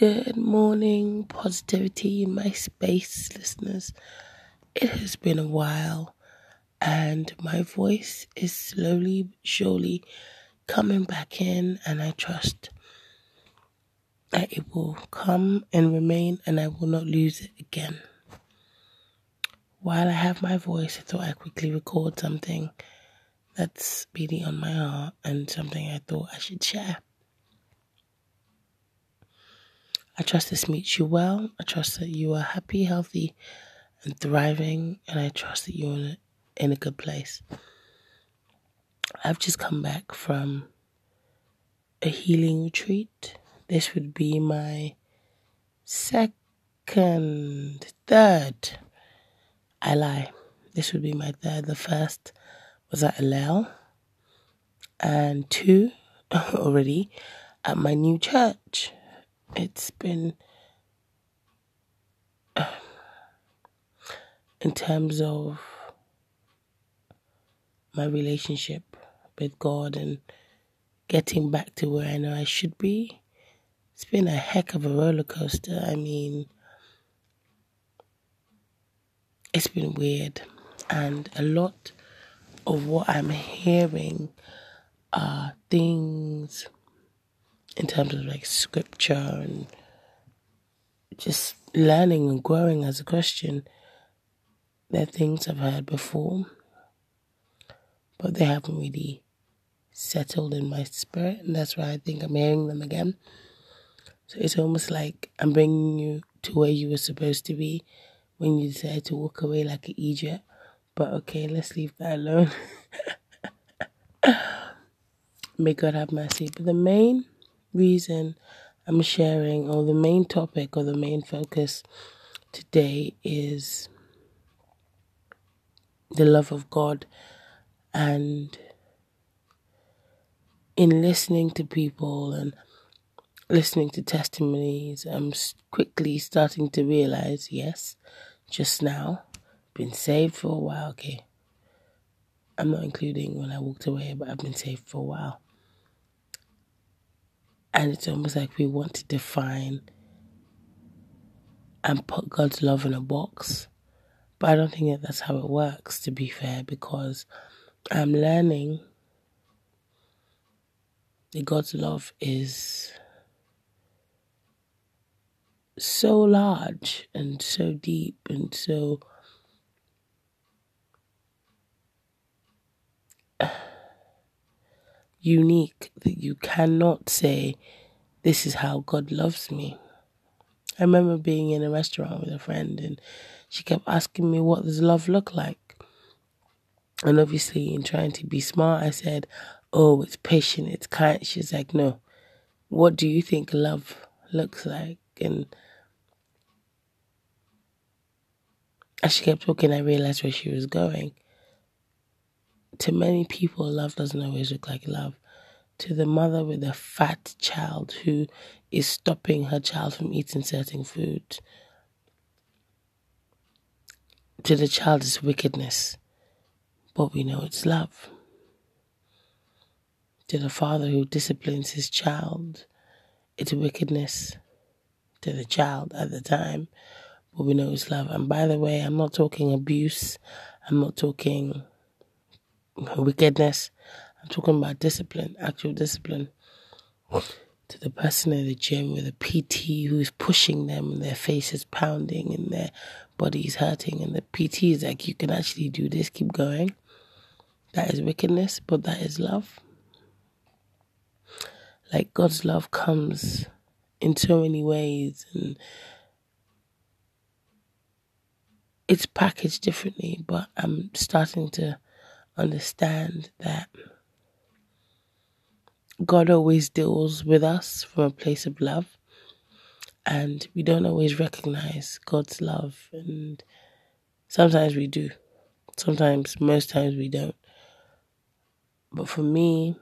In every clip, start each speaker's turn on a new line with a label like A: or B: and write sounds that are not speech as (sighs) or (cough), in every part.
A: Good morning, positivity my space, listeners. It has been a while, and my voice is slowly, surely coming back in, and I trust that it will come and remain, and I will not lose it again. While I have my voice, I thought I'd quickly record something that's really on my heart and something I thought I should share. I trust this meets you well. I trust that you are happy, healthy, and thriving, and I trust that you're in a, in a good place. I've just come back from a healing retreat. This would be my second, third. I lie. This would be my third. The first was at Alel, and two (laughs) already at my new church it's been uh, in terms of my relationship with God and getting back to where I know I should be. It's been a heck of a roller coaster. I mean, it's been weird, and a lot of what I'm hearing are things in terms of like scripture and just learning and growing as a Christian. They're things I've heard before, but they haven't really settled in my spirit, and that's why I think I'm hearing them again. So it's almost like I'm bringing you to where you were supposed to be when you decided to walk away like an idiot. But okay, let's leave that alone. (laughs) May God have mercy. But the main reason I'm sharing, or the main topic or the main focus today is the love of God and in listening to people and listening to testimonies, I'm quickly starting to realize yes, just now, been saved for a while. Okay, I'm not including when I walked away, but I've been saved for a while. And it's almost like we want to define and put God's love in a box. But I don't think that that's how it works, to be fair, because I'm learning that God's love is so large and so deep and so unique that you cannot say, This is how God loves me. I remember being in a restaurant with a friend and she kept asking me, What does love look like? And obviously, in trying to be smart, I said, Oh, it's patient, it's kind. She's like, No, what do you think love looks like? And as she kept talking, I realized where she was going to many people, love doesn't always look like love. To the mother with a fat child who is stopping her child from eating certain food. to the child is wickedness, but we know it's love. To the father who disciplines his child, it's wickedness to the child at the time, but we know it's love. And by the way, I'm not talking abuse, I'm not talking wickedness. I'm talking about discipline, actual discipline. To the person in the gym with a PT who's pushing them and their face is pounding and their body is hurting, and the PT is like, You can actually do this, keep going. That is wickedness, but that is love. Like God's love comes in so many ways and it's packaged differently, but I'm starting to understand that God always deals with us from a place of love, and we don't always recognize God's love, and sometimes we do, sometimes, most times we don't. But for me,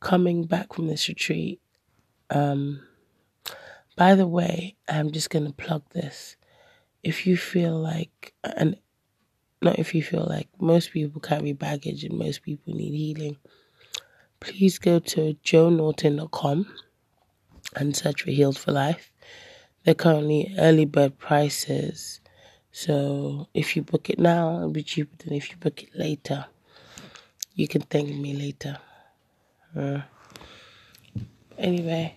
A: coming back from this retreat, um, by the way, I'm just going to plug this. If you feel like, and not if you feel like most people carry baggage and most people need healing. please go to joenorton.com and search for Healed for Life. They're currently early bird prices. So if you book it now, it'll be cheaper than if you book it later. You can thank me later. Uh, anyway,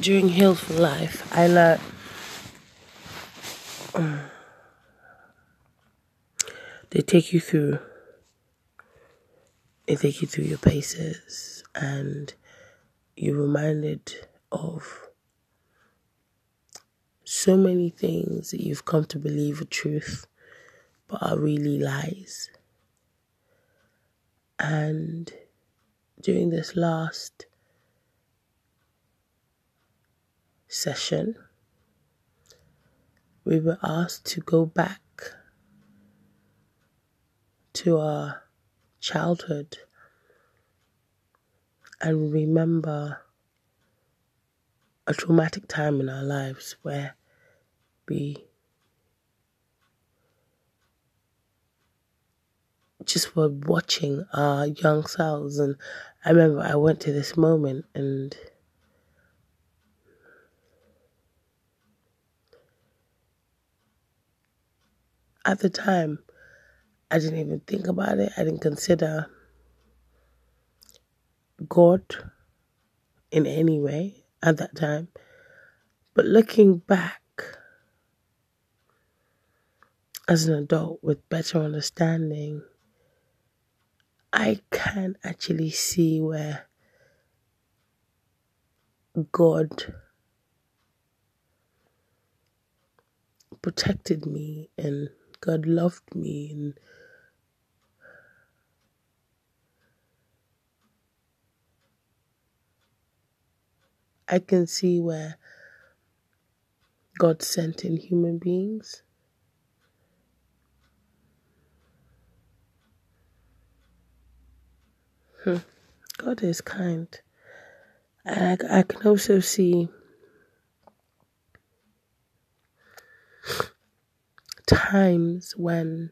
A: during Healed for Life, I learned. Um, they take you through they take you through your paces and you're reminded of so many things that you've come to believe are truth but are really lies. And during this last session, we were asked to go back to our childhood. And remember a traumatic time in our lives where we just were watching our young selves. And I remember I went to this moment and at the time I didn't even think about it. I didn't consider God in any way at that time. But looking back as an adult with better understanding, I can actually see where God protected me and God loved me and I can see where God sent in human beings. Hmm. God is kind. And I, I can also see times when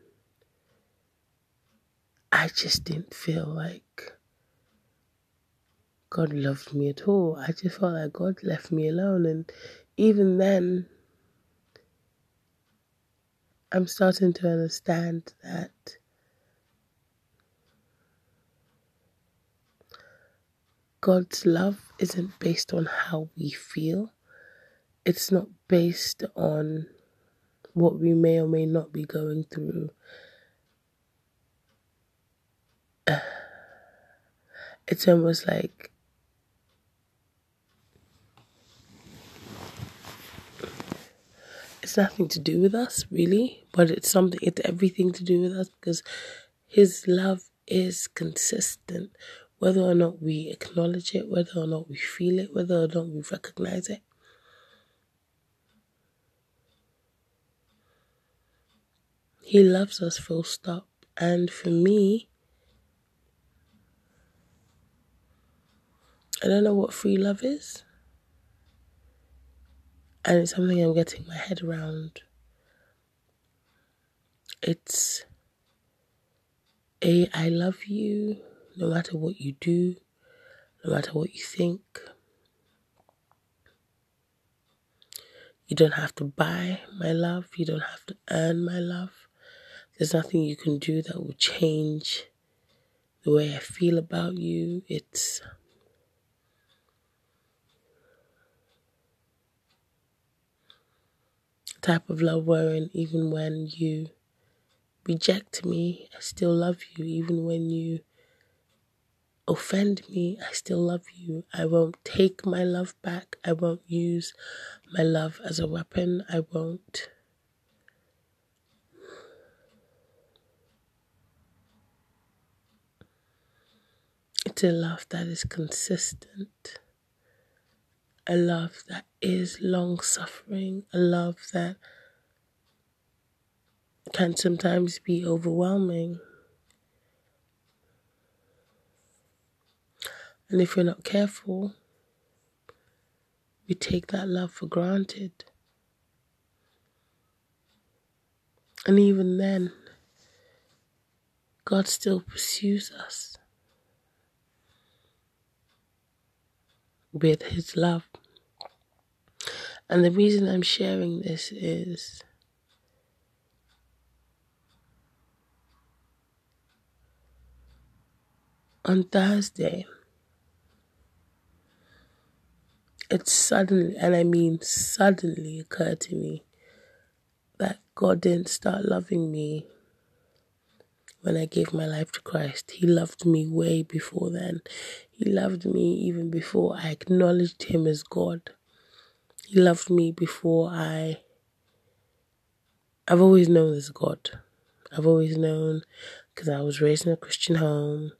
A: I just didn't feel like God loved me at all. I just felt like God left me alone. And even then, I'm starting to understand that God's love isn't based on how we feel. It's not based on what we may or may not be going through. (sighs) It's almost like it's nothing to do with us really, but it's something it's everything to do with us because his love is consistent whether or not we acknowledge it, whether or not we feel it, whether or not we recognize it. He loves us full stop. And for me, I don't know what free love is and it's something I'm getting my head around. It's a I love you no matter what you do, no matter what you think. You don't have to buy my love, you don't have to earn my love. There's nothing you can do that will change the way I feel about you. It's type of love wherein even when you reject me, I still love you. Even when you offend me, I still love you. I won't take my love back. I won't use my love as a weapon. I won't. It's a love that is consistent a love that is long suffering, a love that can sometimes be overwhelming. And if we're not careful, we take that love for granted. And even then, God still pursues us. With His love. And the reason I'm sharing this is on Thursday, it suddenly, and I mean suddenly, occurred to me that God didn't start loving me when I gave my life to Christ. He loved me way before then. He loved me even before I acknowledged Him as God. He loved me before I. I've always known as God. I've always known because I was raised in a Christian home,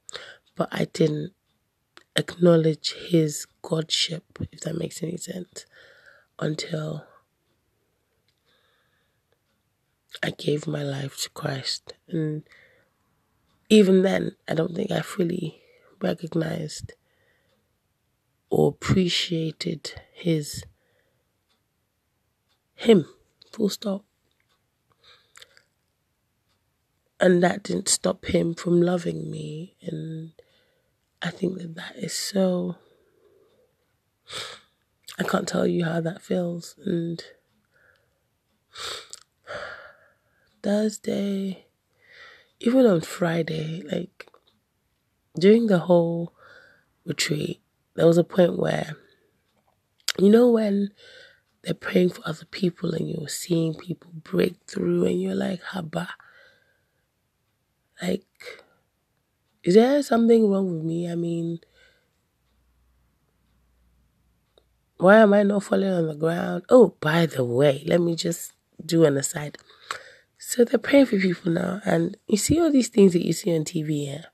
A: but I didn't acknowledge His Godship, if that makes any sense, until I gave my life to Christ. And even then, I don't think I fully recognized or appreciated his him full stop. And that didn't stop him from loving me. And i think that that is so i can't tell you how that feels. And (sighs) thursday even on Friday, like during the whole retreat, there was a point where, you know, when they're praying for other people and you're seeing people break through and you're like, Haba. Like, is there something wrong with me? I mean, why am I not falling on the ground? Oh, by the way, let me just do an aside. So they're praying for people now, and you see all these things that you see on TV here.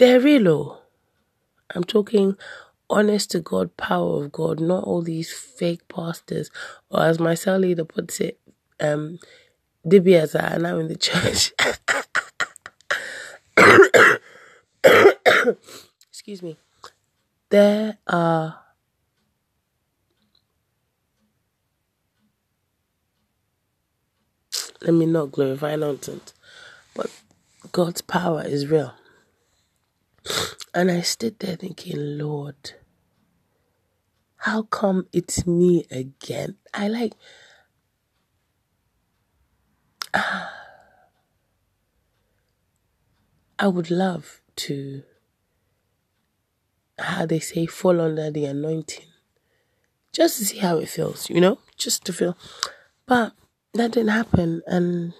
A: They're real. Oh. I'm talking honest to God, power of God, not all these fake pastors, or as my cell leader puts it, um, are now in the church. (coughs) Excuse me. There are let me not glorify nonsense. But God's power is real. And I stood there thinking, Lord, how come it's me again? I like. Ah, I would love to, how they say, fall under the anointing. Just to see how it feels, you know? Just to feel. But that didn't happen. And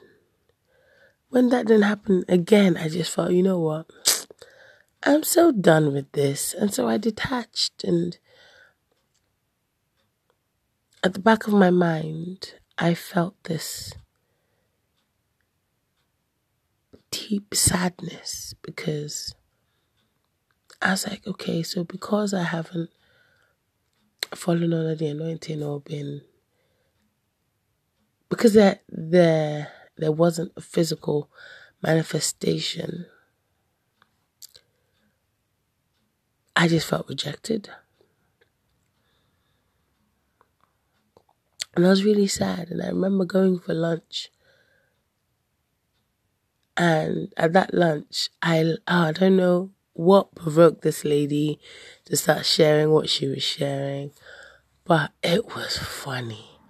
A: when that didn't happen again, I just felt, you know what? I'm so done with this. And so I detached. And at the back of my mind, I felt this deep sadness because I was like, okay, so because I haven't fallen under the anointing or been because there there there wasn't a physical manifestation I just felt rejected. And I was really sad. And I remember going for lunch. And at that lunch, I, oh, I don't know what provoked this lady to start sharing what she was sharing, but it was funny.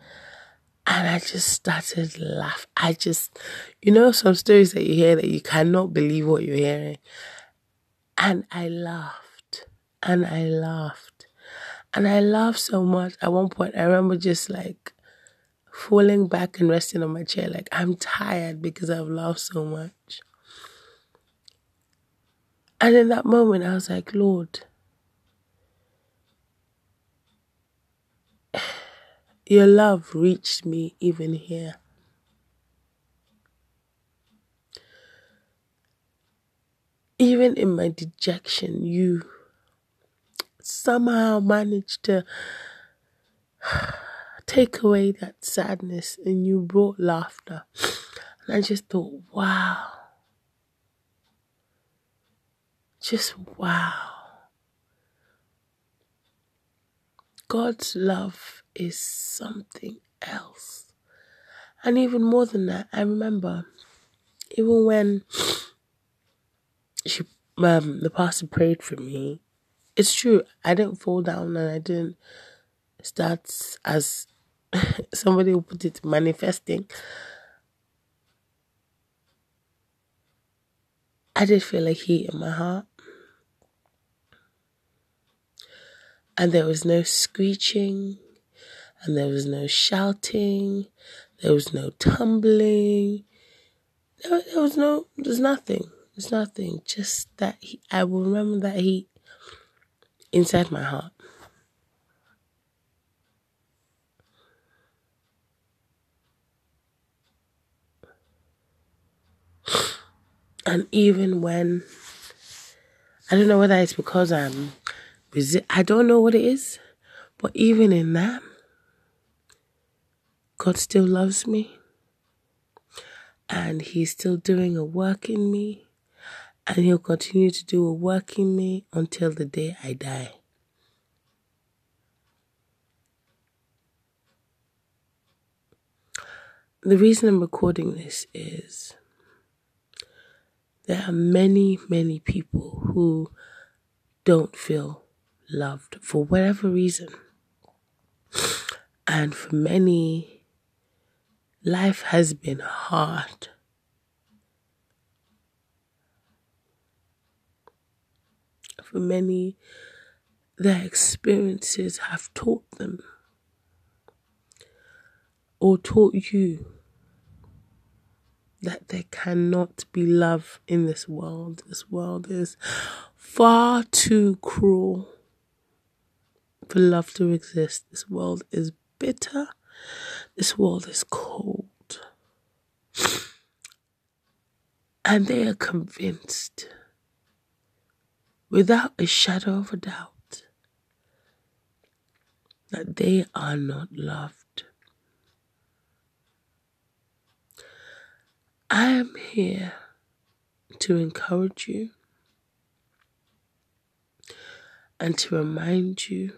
A: And I just started laughing. I just, you know, some stories that you hear that you cannot believe what you're hearing. And I laughed and I laughed. And I laughed so much. At one point, I remember just like falling back and resting on my chair, like I'm tired because I've laughed so much. And in that moment, I was like, Lord, (sighs) Your love reached me even here. Even in my dejection, you somehow managed to take away that sadness and you brought laughter. And I just thought, wow. Just wow. God's love is something else. And even more than that, I remember even when she, um, the pastor prayed for me, it's true. I didn't fall down and I didn't start as (laughs) somebody will put it manifesting. I did feel a heat in my heart. And there was no screeching, and there was no shouting, there was no tumbling, there, there was no, there's nothing, there's nothing. Just that I will remember that heat inside my heart. And even when I don't know whether it's because I'm I don't know what it is, but even in that, God still loves me. And He's still doing a work in me. And He'll continue to do a work in me until the day I die. The reason I'm recording this is there are many, many people who don't feel loved for whatever reason. And for many, life has been hard. For many, their experiences have taught them or taught you that there cannot be love in this world. This world is far too cruel for love to exist. This world is bitter. This world is cold. And they are convinced, without a shadow of a doubt, that they are not loved. I am here to encourage you and to remind you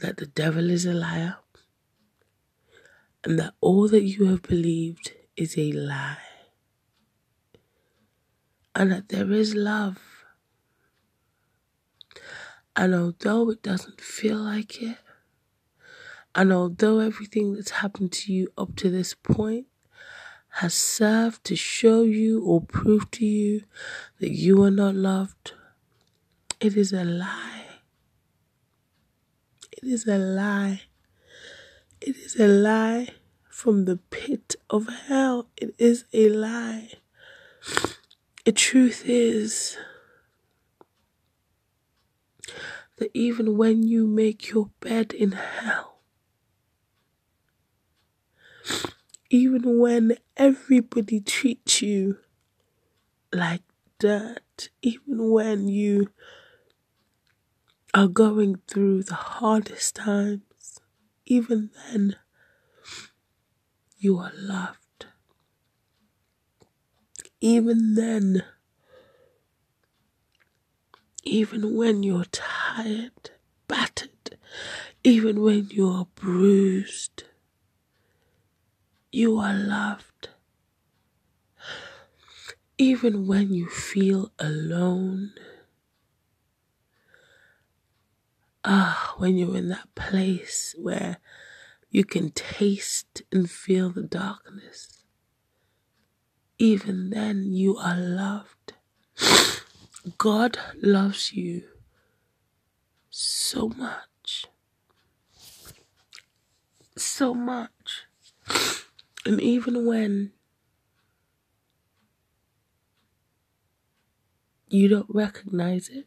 A: that the devil is a liar and that all that you have believed is a lie and that there is love. And although it doesn't feel like it, and although everything that's happened to you up to this point has served to show you or prove to you that you are not loved, it is a lie. It is a lie. It is a lie from the pit of hell. It is a lie. The truth is that even when you make your bed in hell, even when everybody treats you like dirt, even when you are going through the hardest times, even then you are loved. Even then, even when you're tired, battered, even when you are bruised, you are loved. Even when you feel alone, ah, when you're in that place where you can taste and feel the darkness, even then you are loved. God loves you so much. So much. And even when you don't recognize it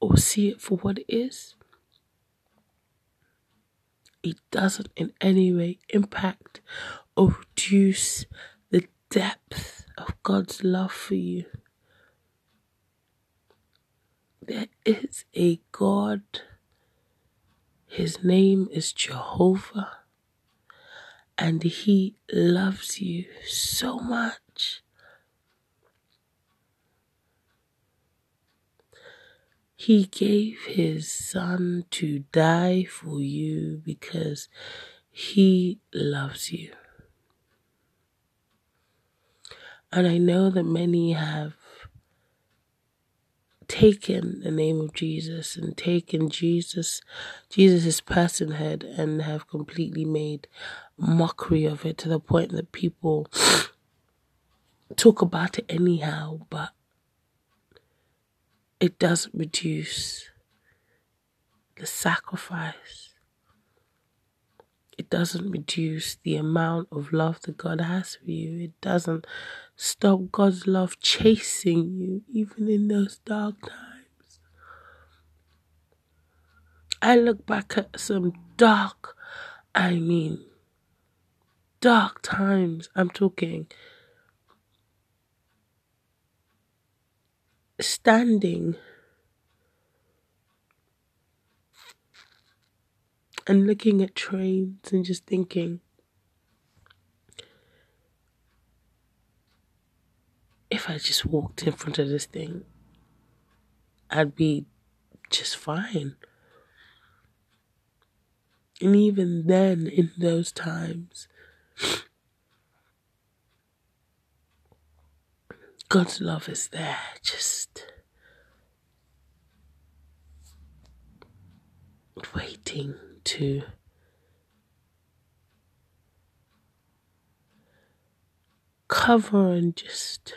A: or see it for what it is, it doesn't in any way impact or reduce depth of God's love for you. There is a God, His name is Jehovah and He loves you so much. He gave His Son to die for you because He loves you. And I know that many have taken the name of Jesus and taken Jesus, Jesus' personhood and have completely made mockery of it to the point that people (sniffs) talk about it anyhow, but it doesn't reduce the sacrifice. It doesn't reduce the amount of love that God has for you. It doesn't stop God's love chasing you, even in those dark times. I look back at some dark, I mean, dark times. I'm talking standing and looking at trains and just thinking, if I just walked in front of this thing, I'd be just fine. And even then, in those times, God's love is there, just waiting to cover and just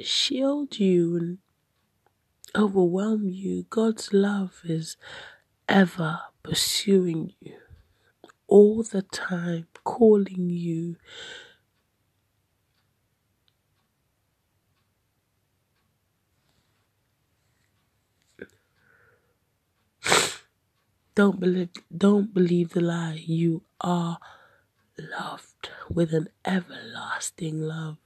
A: shield you and overwhelm you. God's love is ever pursuing you all the time, calling you. Don't believe don't believe the lie. You are loved with an everlasting love,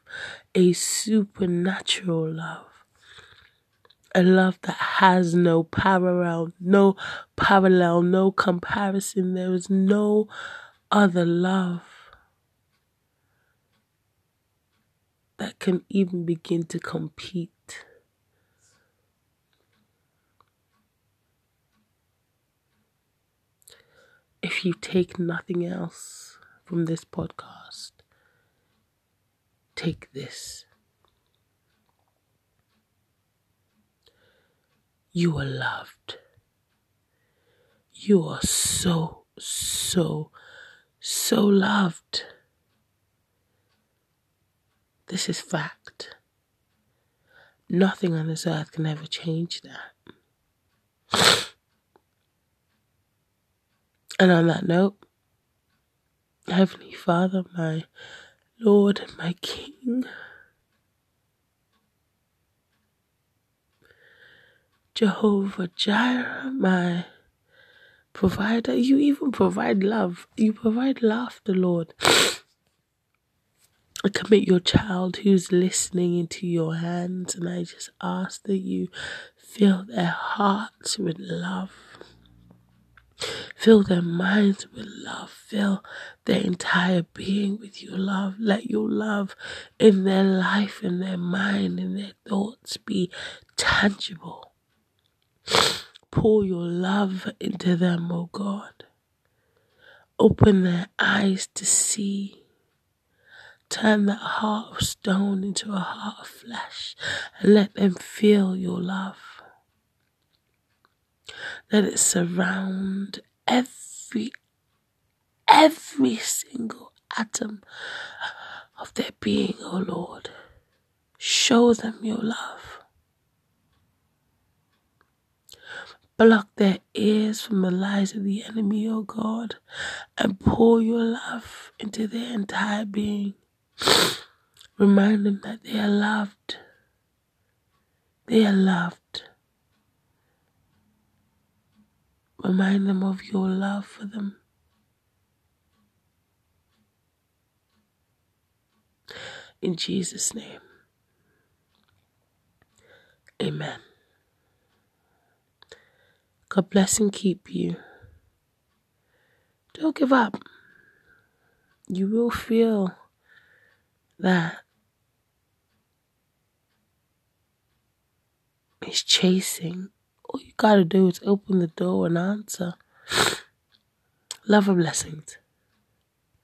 A: a supernatural love. A love that has no parallel, no parallel, no comparison. There is no other love that can even begin to compete. If you take nothing else from this podcast, take this. You are loved. You are so, so, so loved. This is fact. Nothing on this earth can ever change that. And on that note, Heavenly Father, my Lord and my King, Jehovah Jireh, my provider. You even provide love. You provide laughter, Lord. I commit your child who's listening into your hands, and I just ask that you fill their hearts with love. Fill their minds with love. Fill their entire being with your love. Let your love in their life, in their mind, in their thoughts be tangible. Pour your love into them, O oh God. Open their eyes to see. Turn that heart of stone into a heart of flesh and let them feel your love. Let it surround every, every single atom of their being, O oh Lord. Show them your love. Block their ears from the lies of the enemy, O oh God, and pour your love into their entire being. Remind them that they are loved. They are loved. Remind them of your love for them. In Jesus' name. Amen. God bless and keep you. Don't give up. You will feel that He's chasing. All you gotta do is open the door and answer. Love and blessings.